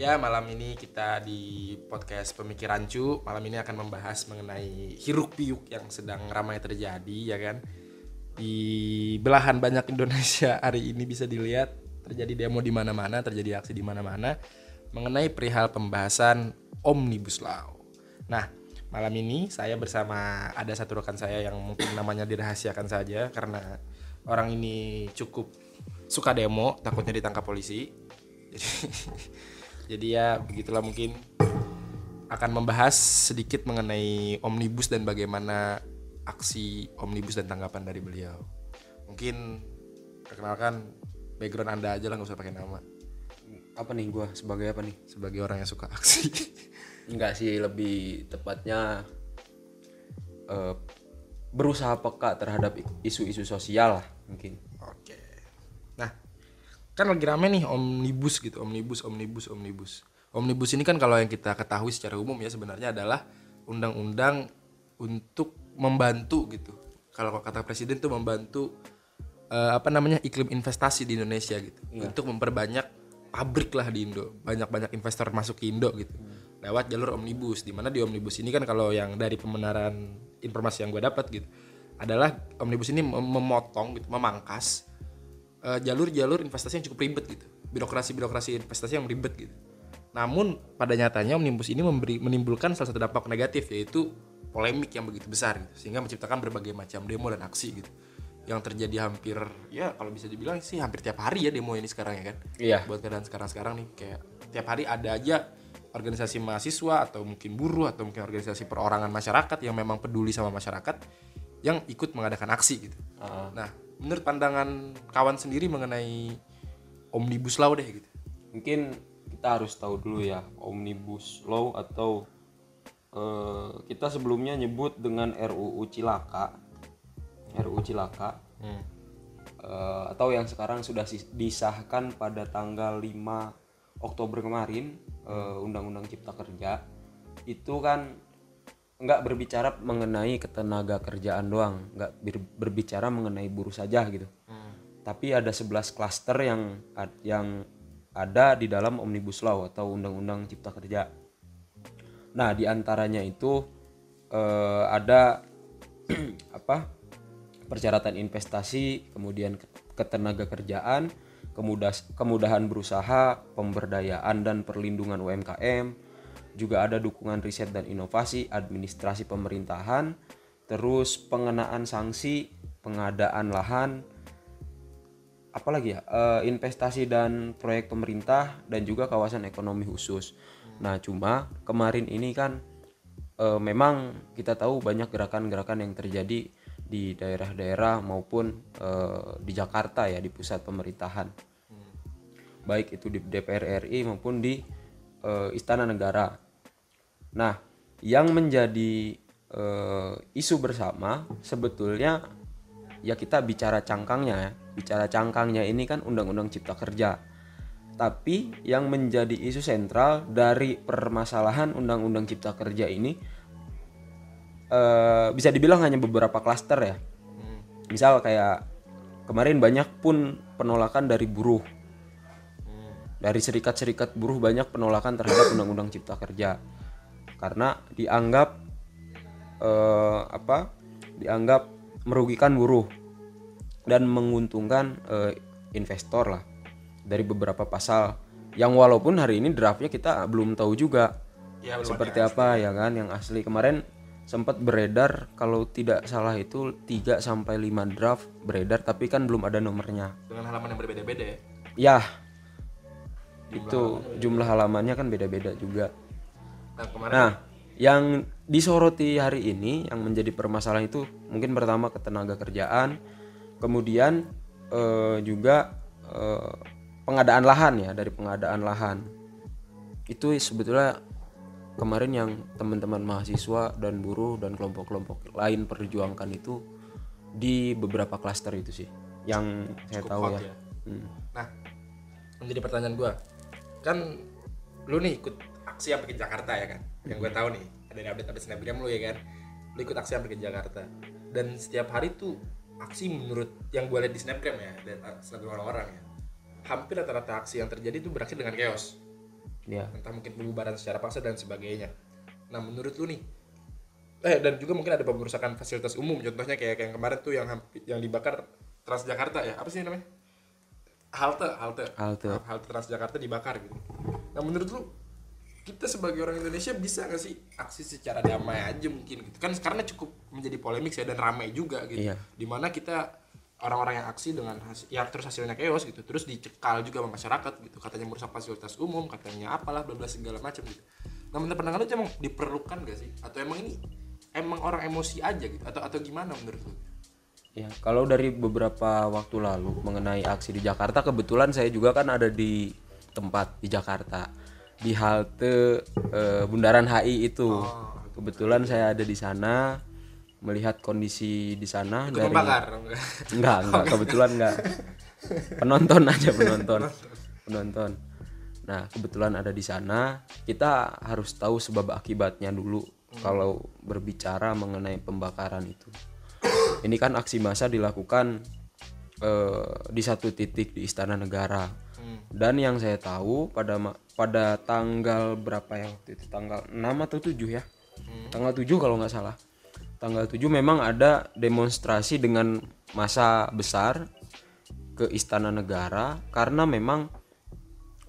Ya malam ini kita di podcast Pemikiran Cu. Malam ini akan membahas mengenai hiruk piuk yang sedang ramai terjadi ya kan? Di belahan banyak Indonesia hari ini bisa dilihat Terjadi demo di mana-mana, terjadi aksi di mana-mana Mengenai perihal pembahasan Omnibus Law. Nah malam ini saya bersama ada satu rekan saya yang mungkin namanya dirahasiakan saja Karena orang ini cukup suka demo takutnya ditangkap polisi jadi ya begitulah mungkin akan membahas sedikit mengenai omnibus dan bagaimana aksi omnibus dan tanggapan dari beliau. Mungkin perkenalkan background anda aja lah nggak usah pakai nama. apa nih gua sebagai apa nih Sebagai orang yang suka aksi. enggak sih lebih tepatnya eh, berusaha peka terhadap isu-isu sosial lah mungkin Oke. Nah, kan lagi rame nih omnibus gitu, omnibus, omnibus, omnibus. Omnibus ini kan kalau yang kita ketahui secara umum ya sebenarnya adalah undang-undang untuk membantu gitu. Kalau kata presiden tuh membantu eh, apa namanya iklim investasi di Indonesia gitu, untuk memperbanyak pabrik lah di Indo, banyak-banyak investor masuk ke Indo gitu, lewat jalur omnibus. Di mana di omnibus ini kan kalau yang dari pembenaran informasi yang gue dapat gitu, adalah omnibus ini mem- memotong gitu, memangkas eh, jalur-jalur investasi yang cukup ribet gitu. Birokrasi-birokrasi investasi yang ribet gitu. Namun pada nyatanya omnibus ini memberi menimbulkan salah satu dampak negatif yaitu polemik yang begitu besar gitu. Sehingga menciptakan berbagai macam demo dan aksi gitu. Yang terjadi hampir ya kalau bisa dibilang sih hampir tiap hari ya demo ini sekarang ya kan? Iya. buat keadaan sekarang-sekarang nih kayak tiap hari ada aja organisasi mahasiswa atau mungkin buruh atau mungkin organisasi perorangan masyarakat yang memang peduli sama masyarakat yang ikut mengadakan aksi gitu. Ah. Nah, menurut pandangan kawan sendiri mengenai omnibus law deh gitu. mungkin kita harus tahu dulu ya omnibus law atau eh, kita sebelumnya nyebut dengan RUU Cilaka RUU Cilaka Hmm. Eh, atau yang sekarang sudah disahkan pada tanggal 5 Oktober kemarin eh, Undang-Undang Cipta Kerja itu kan nggak berbicara mengenai ketenaga kerjaan doang nggak ber- berbicara mengenai buruh saja gitu. Tapi ada 11 klaster yang yang ada di dalam Omnibus Law atau Undang-Undang Cipta Kerja. Nah di antaranya itu eh, ada apa? persyaratan investasi, kemudian ke- ketenaga kerjaan, kemudah kemudahan berusaha, pemberdayaan dan perlindungan UMKM, juga ada dukungan riset dan inovasi, administrasi pemerintahan, terus pengenaan sanksi, pengadaan lahan, apalagi ya eh, investasi dan proyek pemerintah dan juga kawasan ekonomi khusus. Nah cuma kemarin ini kan eh, memang kita tahu banyak gerakan-gerakan yang terjadi di daerah-daerah maupun eh, di Jakarta ya di pusat pemerintahan baik itu di DPR RI maupun di eh, Istana Negara. Nah yang menjadi eh, isu bersama sebetulnya ya kita bicara cangkangnya ya bicara cangkangnya ini kan Undang-Undang Cipta Kerja tapi yang menjadi isu sentral dari permasalahan Undang-Undang Cipta Kerja ini eh, bisa dibilang hanya beberapa klaster ya. Misal kayak kemarin banyak pun penolakan dari buruh. Dari serikat-serikat buruh banyak penolakan terhadap Undang-Undang Cipta Kerja karena dianggap eh, apa? Dianggap merugikan buruh dan menguntungkan eh, investor lah dari beberapa pasal yang walaupun hari ini draftnya kita belum tahu juga Ya, belum seperti apa ya kan yang asli kemarin sempat beredar kalau tidak salah itu 3 sampai 5 draft beredar tapi kan belum ada nomornya Dengan halaman yang berbeda-beda ya. ya itu jumlah halamannya kan beda-beda juga Nah, kemarin nah yang disoroti hari ini yang menjadi permasalahan itu mungkin pertama ketenaga kerjaan kemudian eh, juga eh, pengadaan lahan ya dari pengadaan lahan itu sebetulnya kemarin yang teman-teman mahasiswa dan buruh dan kelompok-kelompok lain perjuangkan itu di beberapa klaster itu sih yang saya cukup tahu hot ya. ya. Hmm. Nah, menjadi pertanyaan gua. Kan lu nih ikut aksi sampai ke Jakarta ya kan? Yang gue tahu nih, ada update-update snapgram lu ya kan? Lu ikut aksi sampai ke Jakarta. Dan setiap hari tuh aksi menurut yang gue lihat di snapgram ya, dan uh, snapgram orang-orang ya. Hampir rata-rata aksi yang terjadi itu berakhir dengan chaos. ya entah mungkin pembubaran secara paksa dan sebagainya. Nah menurut lu nih, eh dan juga mungkin ada perusakan fasilitas umum, contohnya kayak, yang kemarin tuh yang hampi- yang dibakar Transjakarta ya, apa sih namanya? Halte, halte, Halte. halte Transjakarta dibakar gitu. Nah menurut lu kita sebagai orang Indonesia bisa nggak sih aksi secara damai aja mungkin gitu? Kan karena cukup menjadi polemik ya dan ramai juga gitu. Iya. di mana kita orang-orang yang aksi dengan hasil, ya terus hasilnya chaos gitu terus dicekal juga sama masyarakat gitu. Katanya merusak fasilitas umum katanya apalah bla bla segala macam gitu. Nah menurut pandangan lu emang diperlukan gak sih? Atau emang ini emang orang emosi aja gitu? Atau atau gimana menurut lu Ya, kalau dari beberapa waktu lalu mengenai aksi di Jakarta, kebetulan saya juga kan ada di tempat di Jakarta di halte eh, Bundaran HI itu. Kebetulan saya ada di sana melihat kondisi di sana Ikut dari membakar enggak? Enggak kebetulan enggak. Penonton aja penonton. Penonton. Nah kebetulan ada di sana. Kita harus tahu sebab akibatnya dulu kalau berbicara mengenai pembakaran itu ini kan aksi massa dilakukan eh, di satu titik di Istana Negara. Dan yang saya tahu pada pada tanggal berapa ya waktu itu? Tanggal 6 atau 7 ya? Tanggal 7 kalau nggak salah. Tanggal 7 memang ada demonstrasi dengan masa besar ke Istana Negara karena memang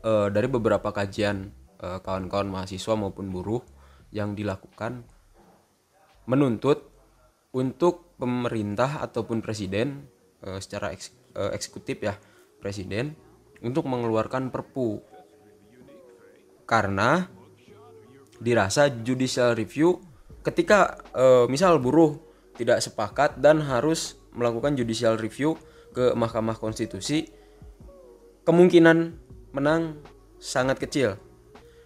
eh, dari beberapa kajian eh, kawan-kawan mahasiswa maupun buruh yang dilakukan menuntut untuk pemerintah ataupun presiden eh, secara eks- eh, eksekutif ya presiden untuk mengeluarkan perpu. Karena dirasa judicial review ketika eh, misal buruh tidak sepakat dan harus melakukan judicial review ke Mahkamah Konstitusi kemungkinan menang sangat kecil.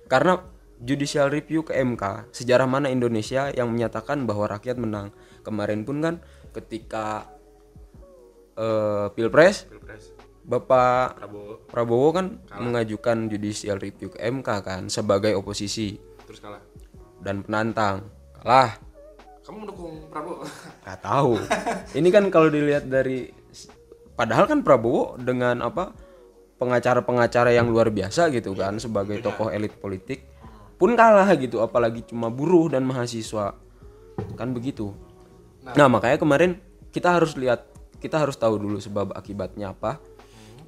Karena judicial review ke MK sejarah mana Indonesia yang menyatakan bahwa rakyat menang. Kemarin pun kan ketika eh, pilpres pilpres. Bapak Prabowo. Prabowo kan mengajukan judicial review ke MK kan sebagai oposisi. Terus kalah. Dan penantang. Kalah. Kamu mendukung Prabowo? Nggak tahu. Ini kan kalau dilihat dari padahal kan Prabowo dengan apa pengacara-pengacara yang luar biasa gitu kan sebagai tokoh elit politik pun kalah gitu apalagi cuma buruh dan mahasiswa. Kan begitu. Nah. Makanya kemarin kita harus lihat kita harus tahu dulu sebab akibatnya apa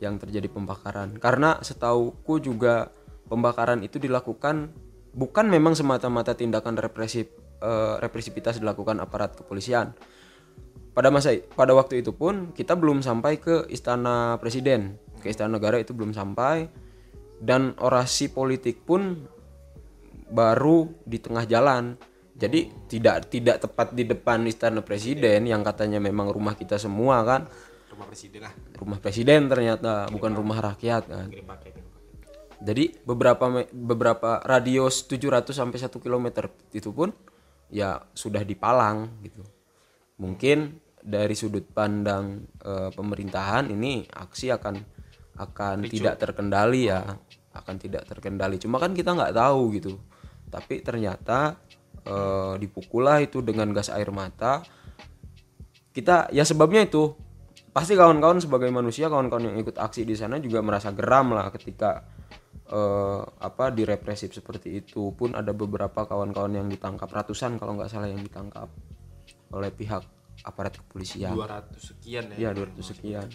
yang terjadi pembakaran. Karena setauku juga pembakaran itu dilakukan bukan memang semata-mata tindakan represif eh, represivitas dilakukan aparat kepolisian. Pada masa pada waktu itu pun kita belum sampai ke istana presiden ke istana negara itu belum sampai. Dan orasi politik pun baru di tengah jalan jadi tidak tidak tepat di depan istana presiden yang katanya memang rumah kita semua kan rumah presiden lah rumah presiden ternyata bukan rumah rakyat kan kirim pakai. jadi beberapa beberapa radius 700 sampai 1 km itu pun ya sudah dipalang gitu. Mungkin dari sudut pandang eh, pemerintahan ini aksi akan akan tidak terkendali ya, akan tidak terkendali. Cuma kan kita nggak tahu gitu. Tapi ternyata eh, dipukullah itu dengan gas air mata. Kita ya sebabnya itu. Pasti kawan-kawan sebagai manusia kawan-kawan yang ikut aksi di sana juga merasa geram lah ketika eh, apa direpresif seperti itu. Pun ada beberapa kawan-kawan yang ditangkap ratusan kalau nggak salah yang ditangkap oleh pihak aparat kepolisian. 200 sekian ya ya 200 sekian.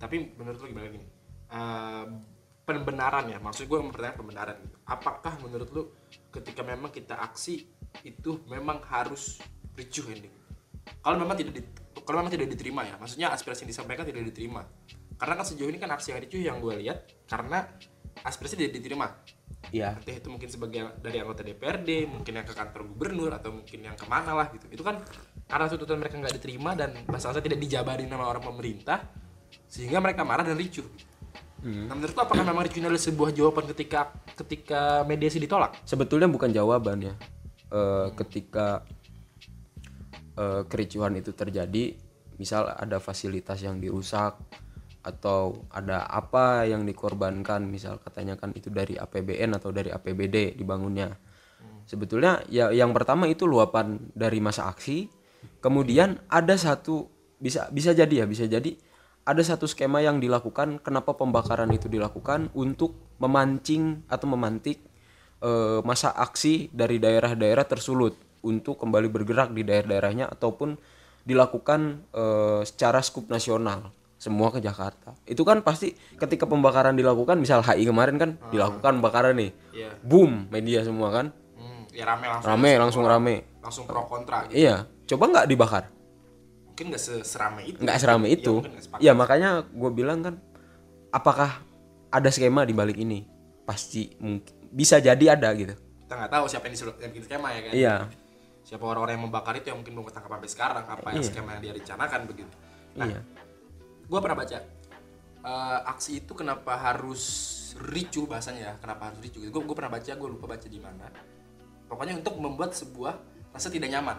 Tapi menurut lo gimana gini Eh, pembenaran ya. Maksud gue mempertanyakan pembenaran gitu apakah menurut lo ketika memang kita aksi itu memang harus ricuh ini? Kalau memang tidak di- kalau memang tidak diterima ya. Maksudnya aspirasi yang disampaikan tidak diterima. Karena kan sejauh ini kan aksi yang ricuh yang gue lihat karena aspirasi tidak diterima. Ya entah itu mungkin sebagai dari anggota DPRD mungkin yang ke kantor gubernur atau mungkin yang ke mana lah gitu. Itu kan karena tuntutan mereka nggak diterima dan masalahnya tidak dijabarin sama orang pemerintah sehingga mereka marah dan ricuh nah menurut lo apakah memang ricuh ini adalah sebuah jawaban ketika ketika mediasi ditolak? Sebetulnya bukan jawaban ya. Eh, ketika eh, kericuhan itu terjadi misal ada fasilitas yang dirusak atau ada apa yang dikorbankan misal katanya kan itu dari APBN atau dari APBD dibangunnya. Sebetulnya ya yang pertama itu luapan dari masa aksi. Kemudian ada satu bisa bisa jadi ya bisa jadi ada satu skema yang dilakukan kenapa pembakaran itu dilakukan? Untuk memancing atau memantik eh, masa aksi dari daerah-daerah tersulut untuk kembali bergerak di daerah-daerahnya ataupun dilakukan eh, secara skup nasional semua ke Jakarta. Itu kan pasti ketika pembakaran dilakukan misal HI kemarin kan dilakukan pembakaran nih. Iya. boom media semua kan. Hmm, ya rame langsung. rame langsung rame. Langsung pro kontra gitu. iya coba nggak dibakar Mungkin nggak se- serame itu. nggak serame Iya, itu. sepakat. ya makanya gue bilang kan apakah ada skema di balik ini? Pasti mungkin bisa jadi ada gitu. Kita nggak tahu siapa yang disuruh yang bikin skema ya kan. iya. Siapa orang-orang yang membakar itu yang mungkin belum ketangkap sampai sekarang apa yang skema yang dia rencanakan begitu. Nah, iya. gue pernah baca eh, aksi itu kenapa harus ricuh bahasanya ya? Kenapa harus ricuh gue gue pernah baca gue lupa baca di mana. Pokoknya untuk membuat sebuah rasa tidak nyaman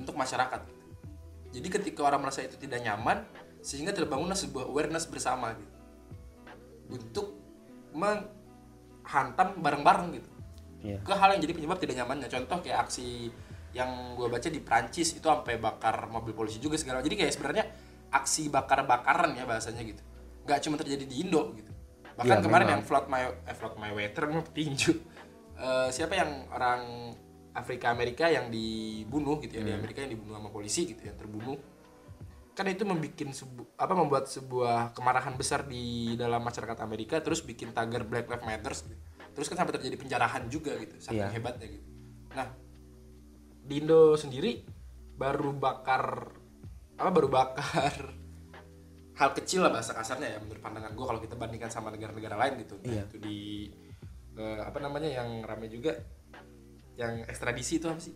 untuk masyarakat jadi ketika orang merasa itu tidak nyaman sehingga terbangunlah sebuah awareness bersama gitu. Untuk menghantam bareng-bareng gitu. Iya. Ke hal yang jadi penyebab tidak nyamannya. Contoh kayak aksi yang gue baca di Prancis itu sampai bakar mobil polisi juga segala jadi kayak sebenarnya aksi bakar-bakaran ya bahasanya gitu. Nggak cuma terjadi di Indo gitu. Bahkan Iya, kemarin memang. yang float my eh, float my water mau petinju Eh, siapa yang orang Afrika Amerika yang dibunuh gitu ya di Amerika yang dibunuh sama polisi gitu yang terbunuh kan itu membuat sebu apa membuat sebuah kemarahan besar di dalam masyarakat Amerika terus bikin tagar Black Lives Matter gitu. terus kan sampai terjadi penjarahan juga gitu saking Iya. hebatnya gitu nah di Indo sendiri baru bakar apa baru bakar hal kecil lah bahasa kasarnya ya menurut pandangan gue kalau kita bandingkan sama negara-negara lain gitu Entah Iya. itu di eh, apa namanya yang rame juga yang ekstradisi itu apa sih?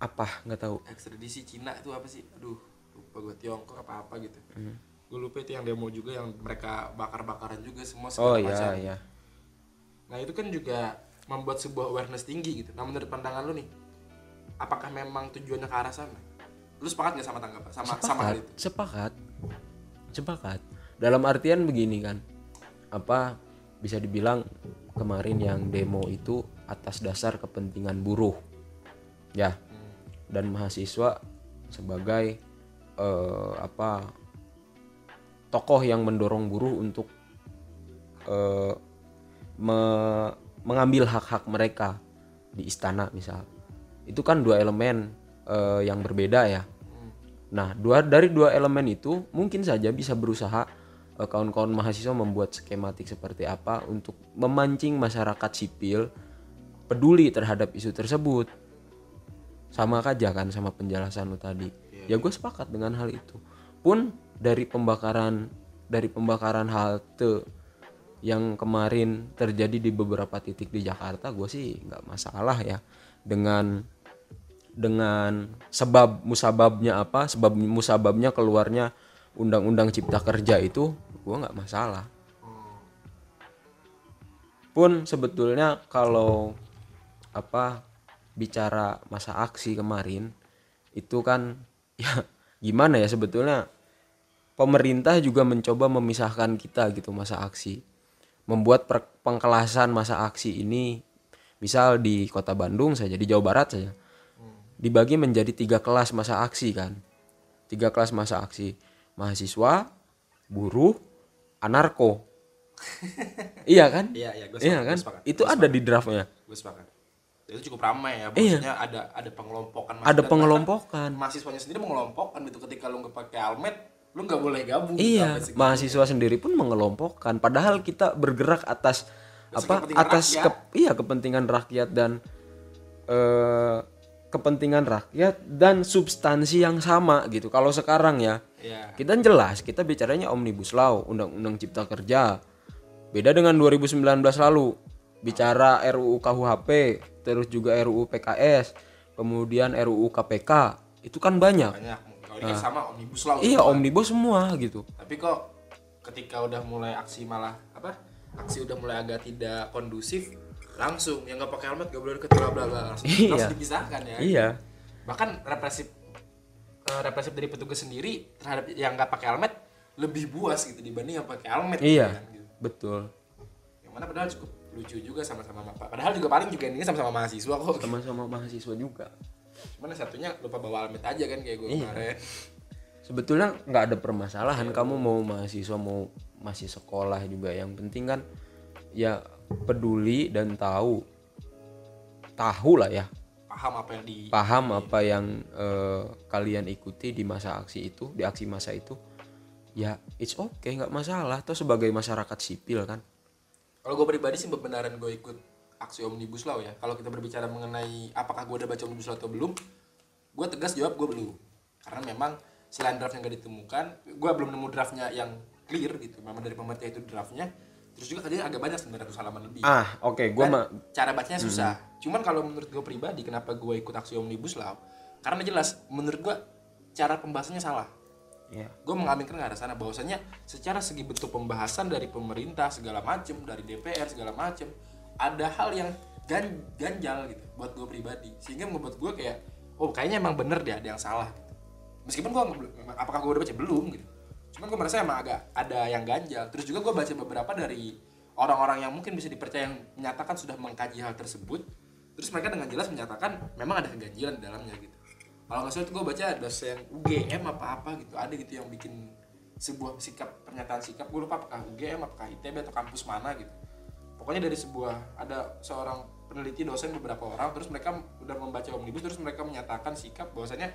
Apa? Nggak tahu. Ekstradisi Cina itu apa sih? Aduh lupa gue Tiongkok apa apa gitu. Hmm. gue lupa itu yang demo juga yang mereka bakar-bakaran juga semua oh segala iya macam. iya. Nah itu kan juga membuat sebuah awareness tinggi gitu. Nah menurut pandangan lu nih apakah memang tujuannya ke arah sana? Lu sepakat nggak sama tanggapan sama sama hal sepakat itu? sepakat. Sepakat. Dalam artian begini kan. Apa bisa dibilang kemarin yang demo itu atas dasar kepentingan buruh. Ya. Dan mahasiswa sebagai eh, apa tokoh yang mendorong buruh untuk eh, me- mengambil hak-hak mereka di istana misal. Itu kan dua elemen eh, yang berbeda ya. Nah dua dari dua elemen itu mungkin saja bisa berusaha kawan-kawan mahasiswa membuat skematik seperti apa untuk memancing masyarakat sipil peduli terhadap isu tersebut? Sama aja kan sama penjelasan lu tadi. Ya gue sepakat dengan hal itu. Pun dari pembakaran dari pembakaran halte yang kemarin terjadi di beberapa titik di Jakarta gue sih nggak masalah ya dengan dengan sebab musababnya apa sebab musababnya keluarnya undang-undang cipta kerja itu gue nggak masalah. Pun sebetulnya kalau apa bicara masa aksi kemarin itu kan ya gimana ya sebetulnya pemerintah juga mencoba memisahkan kita gitu masa aksi. Membuat pengkelasan masa aksi ini misal di kota Bandung saja di Jawa Barat saja dibagi menjadi tiga kelas masa aksi kan. Tiga kelas masa aksi. Mahasiswa buruh anarko iya kan iya iya gue iya kan itu ada di draftnya gue sepakat itu cukup ramai ya maksudnya ada ada pengelompokan Iya. ada pengelompokan mahasiswanya sendiri mengelompokkan gitu ketika lu nggak pakai helmet lu nggak boleh gabung gitu Iya, segitu. mahasiswa sendiri pun mengelompokkan. Padahal kita bergerak atas apa? kepentingan Atas rakyat. ke- iya kepentingan rakyat dan eh, kepentingan rakyat dan substansi yang sama gitu. Kalau sekarang ya, Iya. kita jelas kita bicaranya omnibus law, undang-undang cipta kerja. Beda dengan 2019 lalu, bicara RUU KUHP, terus juga RUU PKS, kemudian RUU KPK. Itu kan banyak. banyak kalau kan sama omnibus law Iya, omnibus semua gitu. tapi kok ketika udah mulai aksi malah apa aksi udah mulai agak tidak kondusif langsung yang nggak pakai helmet gak boleh deket bla bla bla langsung, Iya. langsung dipisahkan ya Iya. bahkan represif eh, represif dari petugas sendiri terhadap yang nggak pakai helmet lebih buas gitu dibanding yang pakai helmet Iya, gitu kan, gitu. betul. yang mana padahal cukup lucu juga sama-sama padahal juga paling juga ini sama-sama mahasiswa kok Sama-sama mahasiswa juga. cuman satunya lupa bawa helmet aja kan kayak gue Iya. kemarin sebetulnya nggak ada permasalahan kamu mau mahasiswa mau masih sekolah juga yang penting kan ya peduli dan tahu tahu lah ya paham apa yang di paham apa yang eh, kalian ikuti di masa aksi itu di aksi masa itu ya it's okay nggak masalah atau sebagai masyarakat sipil kan Kalau gue pribadi sih beneran gue ikut aksi omnibus law ya. Kalau kita berbicara mengenai apakah gue udah baca omnibus law atau belum, gue tegas jawab gue belum. Karena memang selain draft yang gak ditemukan, gue belum nemu draftnya yang clear gitu. Memang dari pemerintah itu draftnya. Terus juga kajiannya agak banyak sebenarnya ratus halaman lebih. ah oke gua Dan mah cara bacanya susah. Cuman kalau menurut gue pribadi, kenapa gue ikut aksi omnibus law? Karena jelas, menurut gue cara pembahasannya salah ya gue mengaminkan ke arah sana bahwasanya secara segi bentuk pembahasan dari pemerintah segala macem dari DPR segala macem ada hal yang gan ganjal gitu buat gue pribadi sehingga membuat gue kayak oh kayaknya emang bener deh ada yang salah gitu. meskipun gue apakah gue udah baca belum gitu cuman gue merasa emang agak ada yang ganjal. Terus juga gue baca beberapa dari orang-orang yang mungkin bisa dipercaya yang menyatakan sudah mengkaji hal tersebut. Terus mereka dengan jelas menyatakan memang ada keganjilan di dalamnya gitu. Kalau nggak salah itu gue baca dosen UGM apa apa gitu. Ada gitu yang bikin sebuah sikap pernyataan sikap. Gue lupa apakah UGM apakah ITB atau kampus mana gitu. Pokoknya dari sebuah ada seorang peneliti dosen beberapa orang terus mereka udah membaca omnibus terus mereka menyatakan sikap bahwasanya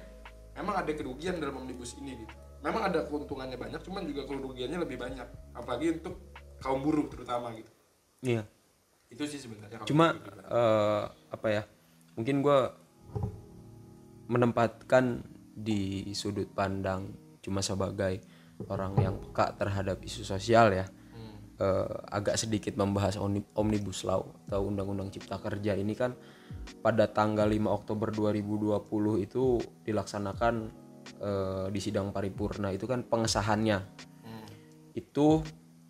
memang ada kerugian dalam omnibus ini gitu memang ada keuntungannya banyak cuman juga kerugiannya lebih banyak. Apalagi untuk kaum buruh terutama gitu. Iya. Itu sih sebenarnya cuma eh, apa ya mungkin gua menempatkan di sudut pandang cuma sebagai orang yang peka terhadap isu sosial ya. Eh, agak sedikit membahas omni- omnibus law atau undang-undang cipta kerja ini kan pada tanggal 5 Oktober 2020 itu dilaksanakan eh, di sidang paripurna itu kan pengesahannya. Hmm. itu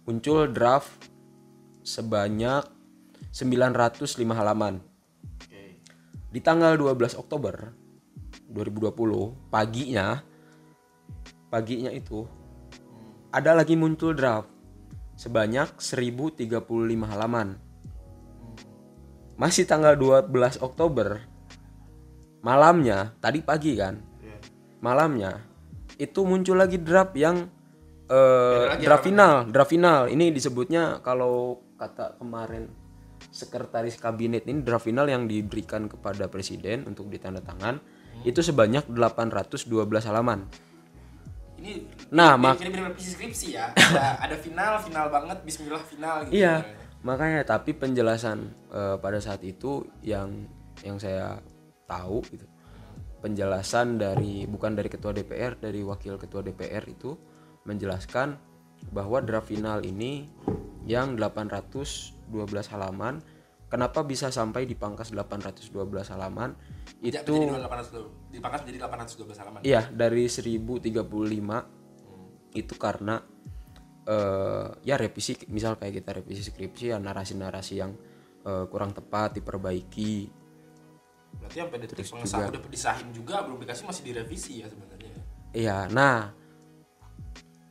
muncul draft sebanyak 905 halaman. Di tanggal 12 Oktober 2020 paginya paginya itu ada lagi muncul draft sebanyak 1035 halaman. Masih tanggal 12 Oktober malamnya tadi pagi kan. Malamnya itu muncul lagi draft yang lagi draft final draft final. Ini disebutnya kalau kata kemarin sekretaris kabinet ini draft final yang diberikan kepada presiden untuk ditandatangan itu sebanyak 812 halaman. Ini Nah, mak- mirip skripsi ya. Ada, ada final final banget Bismillah final gitu Iya, makanya tapi penjelasan eh, pada saat itu yang yang saya tahu gitu. Penjelasan dari bukan dari ketua DPR, dari wakil ketua DPR itu menjelaskan bahwa draft final ini yang 812 halaman kenapa bisa sampai dipangkas 812 halaman? Itu itu jadi 800 dipangkas menjadi 812 halaman. Iya, dari 1035 itu karena eh ya revisi misal kayak kita revisi skripsi ya narasi-narasi yang eh, kurang tepat diperbaiki. Berarti sampai detik pengesahan udah disahin juga belum dikasih masih direvisi ya sebenarnya Iya, nah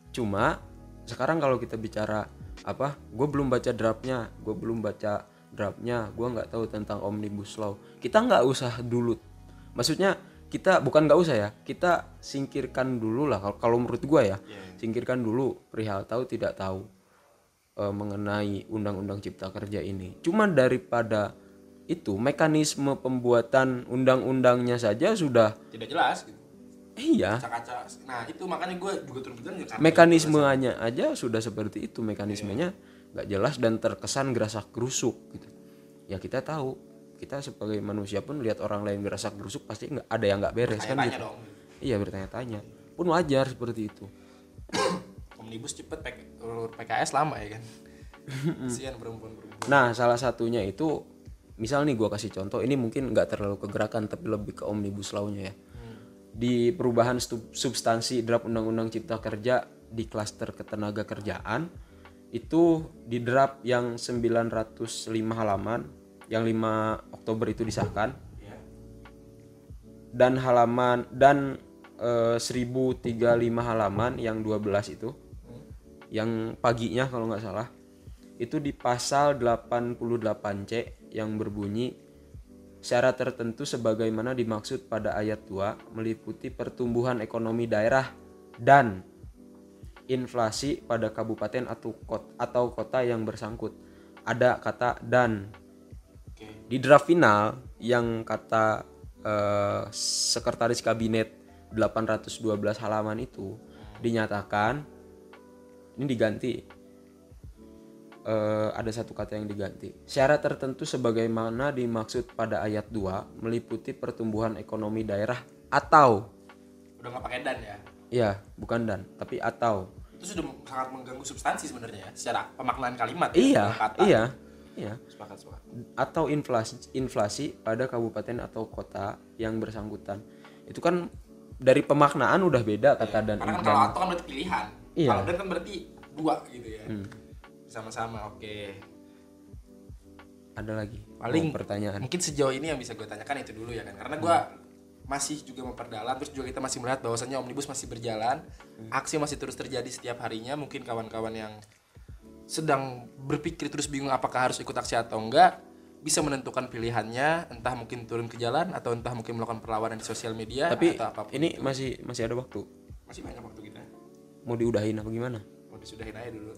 cuma sekarang kalau kita bicara apa, gue belum baca draftnya, gue belum baca draftnya, gue nggak tahu tentang omnibus law. Kita nggak usah dulu, maksudnya kita bukan nggak usah ya, kita singkirkan dulu lah kalau kalau menurut gue ya, singkirkan dulu perihal tahu tidak tahu eh, mengenai undang-undang cipta kerja ini. Cuma daripada itu mekanisme pembuatan undang-undangnya saja sudah tidak jelas gitu. Iya. Kaca-kaca nah itu makanya gue juga turun ya karena mekanismenya aja sudah seperti itu mekanismenya nggak jelas dan terkesan gerasak gerusuk gitu. Ya kita tahu kita sebagai manusia pun lihat orang lain gerasak gerusuk pasti nggak ada yang nggak beres kan gitu. dong. Iya bertanya-tanya. Pun wajar seperti itu. Omnibus cepet PK, PKS lama ya kan. Kasihan perempuan-perempuan. Nah salah satunya itu misal nih gua kasih contoh ini mungkin nggak terlalu kegerakan tapi lebih ke omnibus law-nya ya. Di perubahan substansi draft undang-undang cipta kerja di klaster ketenaga kerjaan itu di draft yang 905 halaman yang 5 Oktober itu disahkan. Ya dan halaman dan eh, 1035 halaman yang 12 itu yang paginya kalau nggak salah itu di pasal 88C yang berbunyi syarat tertentu sebagaimana dimaksud pada ayat 2 meliputi pertumbuhan ekonomi daerah dan inflasi pada kabupaten atau kota, atau kota yang bersangkut. Ada kata dan. Di draft final yang kata eh, sekretaris kabinet 812 halaman itu dinyatakan ini diganti Eh, ada satu kata yang diganti. Syarat tertentu sebagaimana dimaksud pada ayat 2 meliputi pertumbuhan ekonomi daerah atau Udah nggak pakai dan ya. ya, bukan dan, tapi atau. Itu sudah sangat mengganggu substansi sebenarnya ya, secara pemaknaan kalimat. ya, Iya, secara kata. iya. Iya. Sepakat, sepakat. Atau inflasi inflasi pada kabupaten atau kota yang bersangkutan. Itu kan dari pemaknaan udah beda kata dan Karena kan dan kalau atau kan berarti pilihan. Iya. Kalau dan kan berarti dua gitu ya. Hmm. Sama-sama, oke. ada lagi Paling- Oh, pertanyaan. Mungkin sejauh ini yang bisa gue tanyakan itu dulu ya kan. Karena gue masih juga memperdalam terus juga kita masih melihat bahwasannya omnibus masih berjalan, aksi masih terus terjadi setiap harinya. Mungkin kawan-kawan yang sedang berpikir terus bingung apakah harus ikut aksi atau enggak bisa menentukan pilihannya entah mungkin turun ke jalan atau entah mungkin melakukan perlawanan di sosial media Tapi atau apa pun ini masih masih ada waktu. masih banyak waktu kita Mau diudahin apa gimana? mau disudahin aja dulu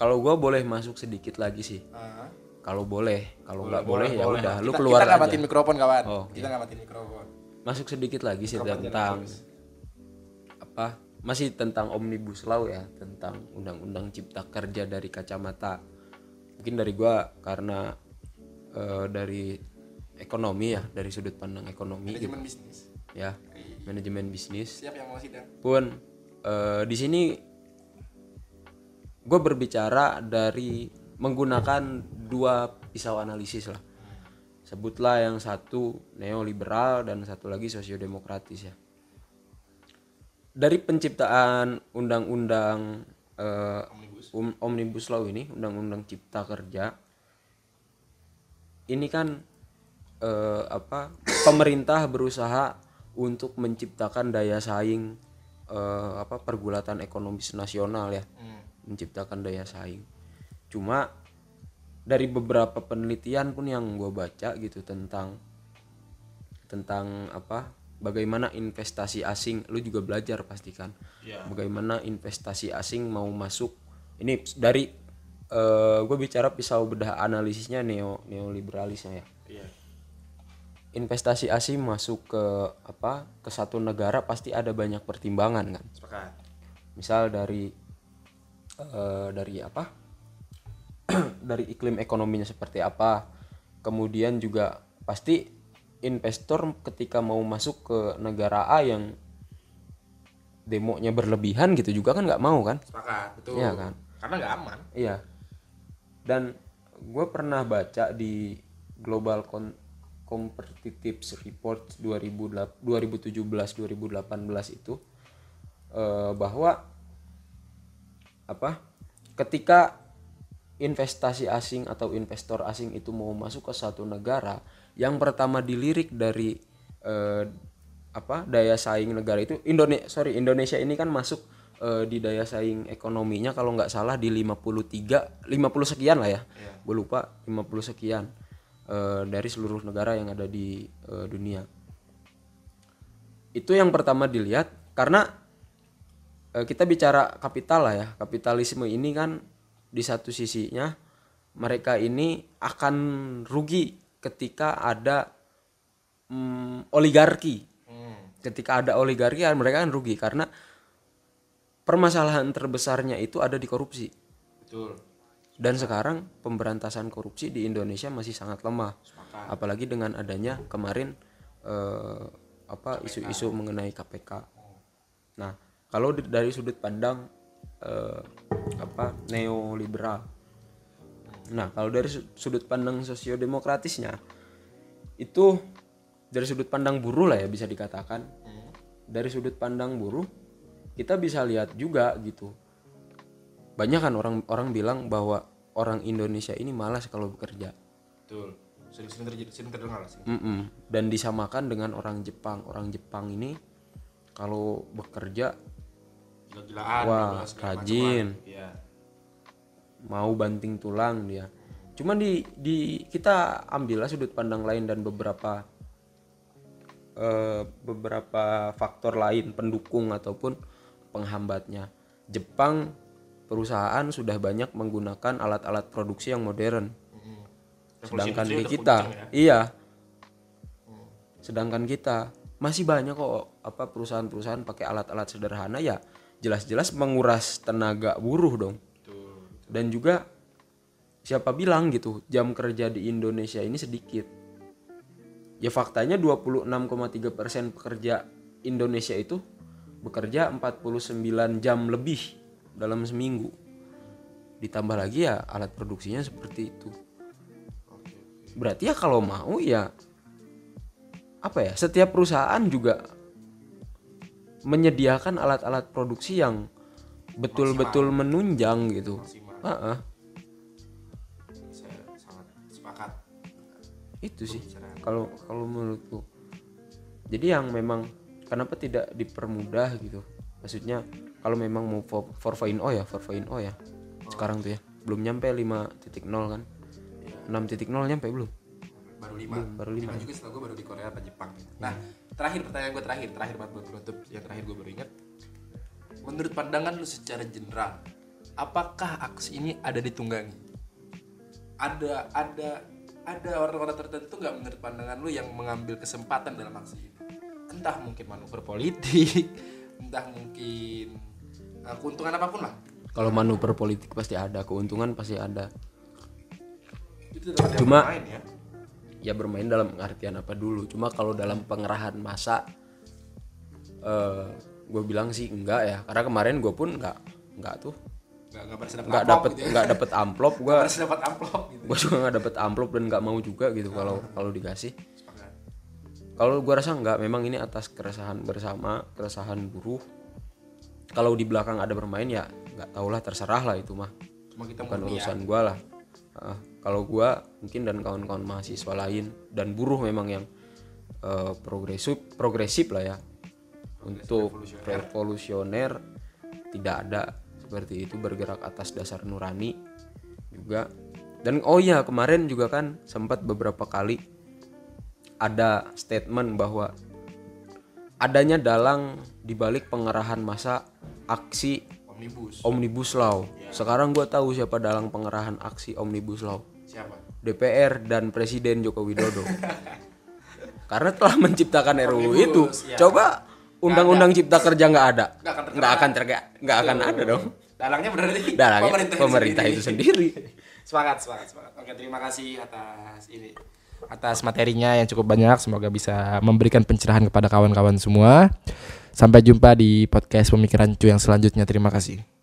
Kalau gua boleh masuk sedikit lagi sih. Ah, Kalau boleh, kalau nggak boleh, ya udah, lu Kita- keluar kita nggak aja. matiin mikrofon kawan. Oh, kita nggak matiin mikrofon. Masuk sedikit lagi sih Mikrofon tentang apa? Masih tentang omnibus law ya, tentang undang-undang cipta kerja dari kacamata. Mungkin dari gua karena eh, dari ekonomi ya, dari sudut pandang ekonomi gitu. manajemen bisnis. Ya, manajemen bisnis. siap yang mau sidang pun eh, di sini gue berbicara dari menggunakan dua pisau analisis lah. Sebutlah yang satu neoliberal dan satu lagi sosiodemokratis ya. Dari penciptaan undang-undang eh, um- omnibus law ini undang-undang cipta kerja ini kan eh, apa pemerintah berusaha untuk menciptakan daya saing eh, apa pergulatan ekonomis nasional ya menciptakan daya saing. Cuma dari beberapa penelitian pun yang gue baca gitu tentang tentang apa bagaimana investasi asing lu juga belajar pastikan bagaimana investasi asing mau masuk ini dari gue bicara pisau bedah analisisnya neo neoliberalisnya ya. Iya. Investasi asing masuk ke apa ke satu negara pasti ada banyak pertimbangan kan? Sepakat. Misal dari eh, dari apa? Dari iklim ekonominya seperti apa. Kemudian juga pasti investor ketika mau masuk ke negara A yang demonya berlebihan gitu juga kan nggak mau kan? Sepakat betul. Iya kan? karena nggak aman. Iya. Dan gue pernah baca di Global Con Competitiveness Report 2017-2018 itu eh, bahwa apa? Ketika investasi asing atau investor asing itu mau masuk ke satu negara, yang pertama dilirik dari eh, apa daya saing negara itu Indonesia sorry Indonesia ini kan masuk eh, di daya saing ekonominya kalau nggak salah di 53 50 sekian lah ya gue lupa 50 sekian eh, dari seluruh negara yang ada di eh, dunia itu yang pertama dilihat karena kita bicara kapital lah ya. Kapitalisme ini kan di satu sisinya mereka ini akan rugi ketika ada mm, oligarki. Ketika ada oligarki mereka kan rugi karena permasalahan terbesarnya itu ada di korupsi. Betul. Dan sekarang pemberantasan korupsi di Indonesia masih sangat lemah. Apalagi dengan adanya kemarin eh, apa isu-isu mengenai KPK nah kalau dari sudut pandang eh, apa neoliberal. Nah kalau dari su- sudut pandang sosiodemokratisnya itu dari sudut pandang buruh lah ya bisa dikatakan. Dari sudut pandang buruh kita bisa lihat juga gitu. Banyak kan orang orang bilang bahwa orang Indonesia ini malas kalau bekerja. Betul. Sering sering terjadi sering terdengar sih. Mm-mm. dan disamakan dengan orang Jepang. Orang Jepang ini kalau bekerja gila-gilaan Wah, rajin. iya mau banting tulang dia cuman di di kita ambillah sudut pandang lain dan beberapa eh, beberapa faktor lain pendukung ataupun penghambatnya. Jepang perusahaan sudah banyak menggunakan alat-alat produksi yang modern. Sedangkan di kita, iya. Sedangkan kita masih banyak kok apa perusahaan-perusahaan pakai alat-alat sederhana ya jelas-jelas menguras tenaga buruh dong. Dan juga siapa bilang gitu jam kerja di Indonesia ini sedikit. Ya faktanya 26,3% pekerja Indonesia itu bekerja 49 jam lebih dalam seminggu. Ditambah lagi ya alat produksinya seperti itu. Berarti ya kalau mau ya apa ya? Setiap perusahaan juga menyediakan alat-alat produksi yang betul-betul menunjang gitu. Maksimal. Heeh, Saya sangat sepakat. itu sih kalau kalau menurutku. Jadi yang memang kenapa tidak dipermudah gitu? Maksudnya kalau memang mau 4.0 ya 4.0 ya. Sekarang tuh ya belum nyampe 5.0 kan. 6.0 nyampe belum? Baru lima. baru lima. juga setelah gue baru di Korea apa Jepang. Nah, terakhir pertanyaan gue terakhir, terakhir banget buat penutup. Yang terakhir gue baru ingat. Menurut pandangan lu secara general, apakah aksi ini ada ditunggangi? Ada ada ada orang-orang tertentu nggak menurut pandangan lu yang mengambil kesempatan dalam aksi ini? Entah mungkin manuver politik, entah mungkin uh, keuntungan apa pun lah. Kalau manuver politik pasti ada, keuntungan pasti ada. Itu Cuma- ya. Ya bermain dalam artian apa dulu. Cuma kalau dalam pengerahan masa eh gue bilang sih enggak ya. Karena kemarin gue pun enggak enggak tuh Nggak nggak berhasil nggak amplop dapet gitu ya. dapet amplop gue Berhasil dapat amplop gitu. gue juga nggak dapet amplop dan nggak mau juga gitu kalau kalau dikasih kalau gue rasa nggak memang ini atas keresahan bersama keresahan buruh kalau di belakang ada bermain ya nggak tau lah terserah lah itu mah Cuma kita bukan ya. urusan gue lah Heeh. Kalau gue mungkin dan kawan-kawan mahasiswa lain dan buruh memang yang eh, progresif progresif lah ya untuk revolusioner tidak ada seperti itu bergerak atas dasar nurani juga dan oh iya kemarin juga kan sempat beberapa kali ada statement bahwa adanya dalang dibalik pengerahan masa aksi Omnibus. Omnibus Law. Sekarang gue tahu siapa dalang pengerahan aksi Omnibus Law. Siapa? DPR dan Presiden Joko Widodo. Karena telah menciptakan RUU itu. ya. Coba undang-undang cipta kerja nggak ada. Nggak akan terga, nggak akan ada dong. Dalangnya berarti Dalangnya pemerintah, pemerintah itu sendiri. semangat, semangat, semangat. Oke, terima kasih atas ini atas materinya yang cukup banyak. Semoga bisa memberikan pencerahan kepada kawan-kawan semua. Sampai jumpa di podcast pemikiran cu yang selanjutnya. Terima kasih.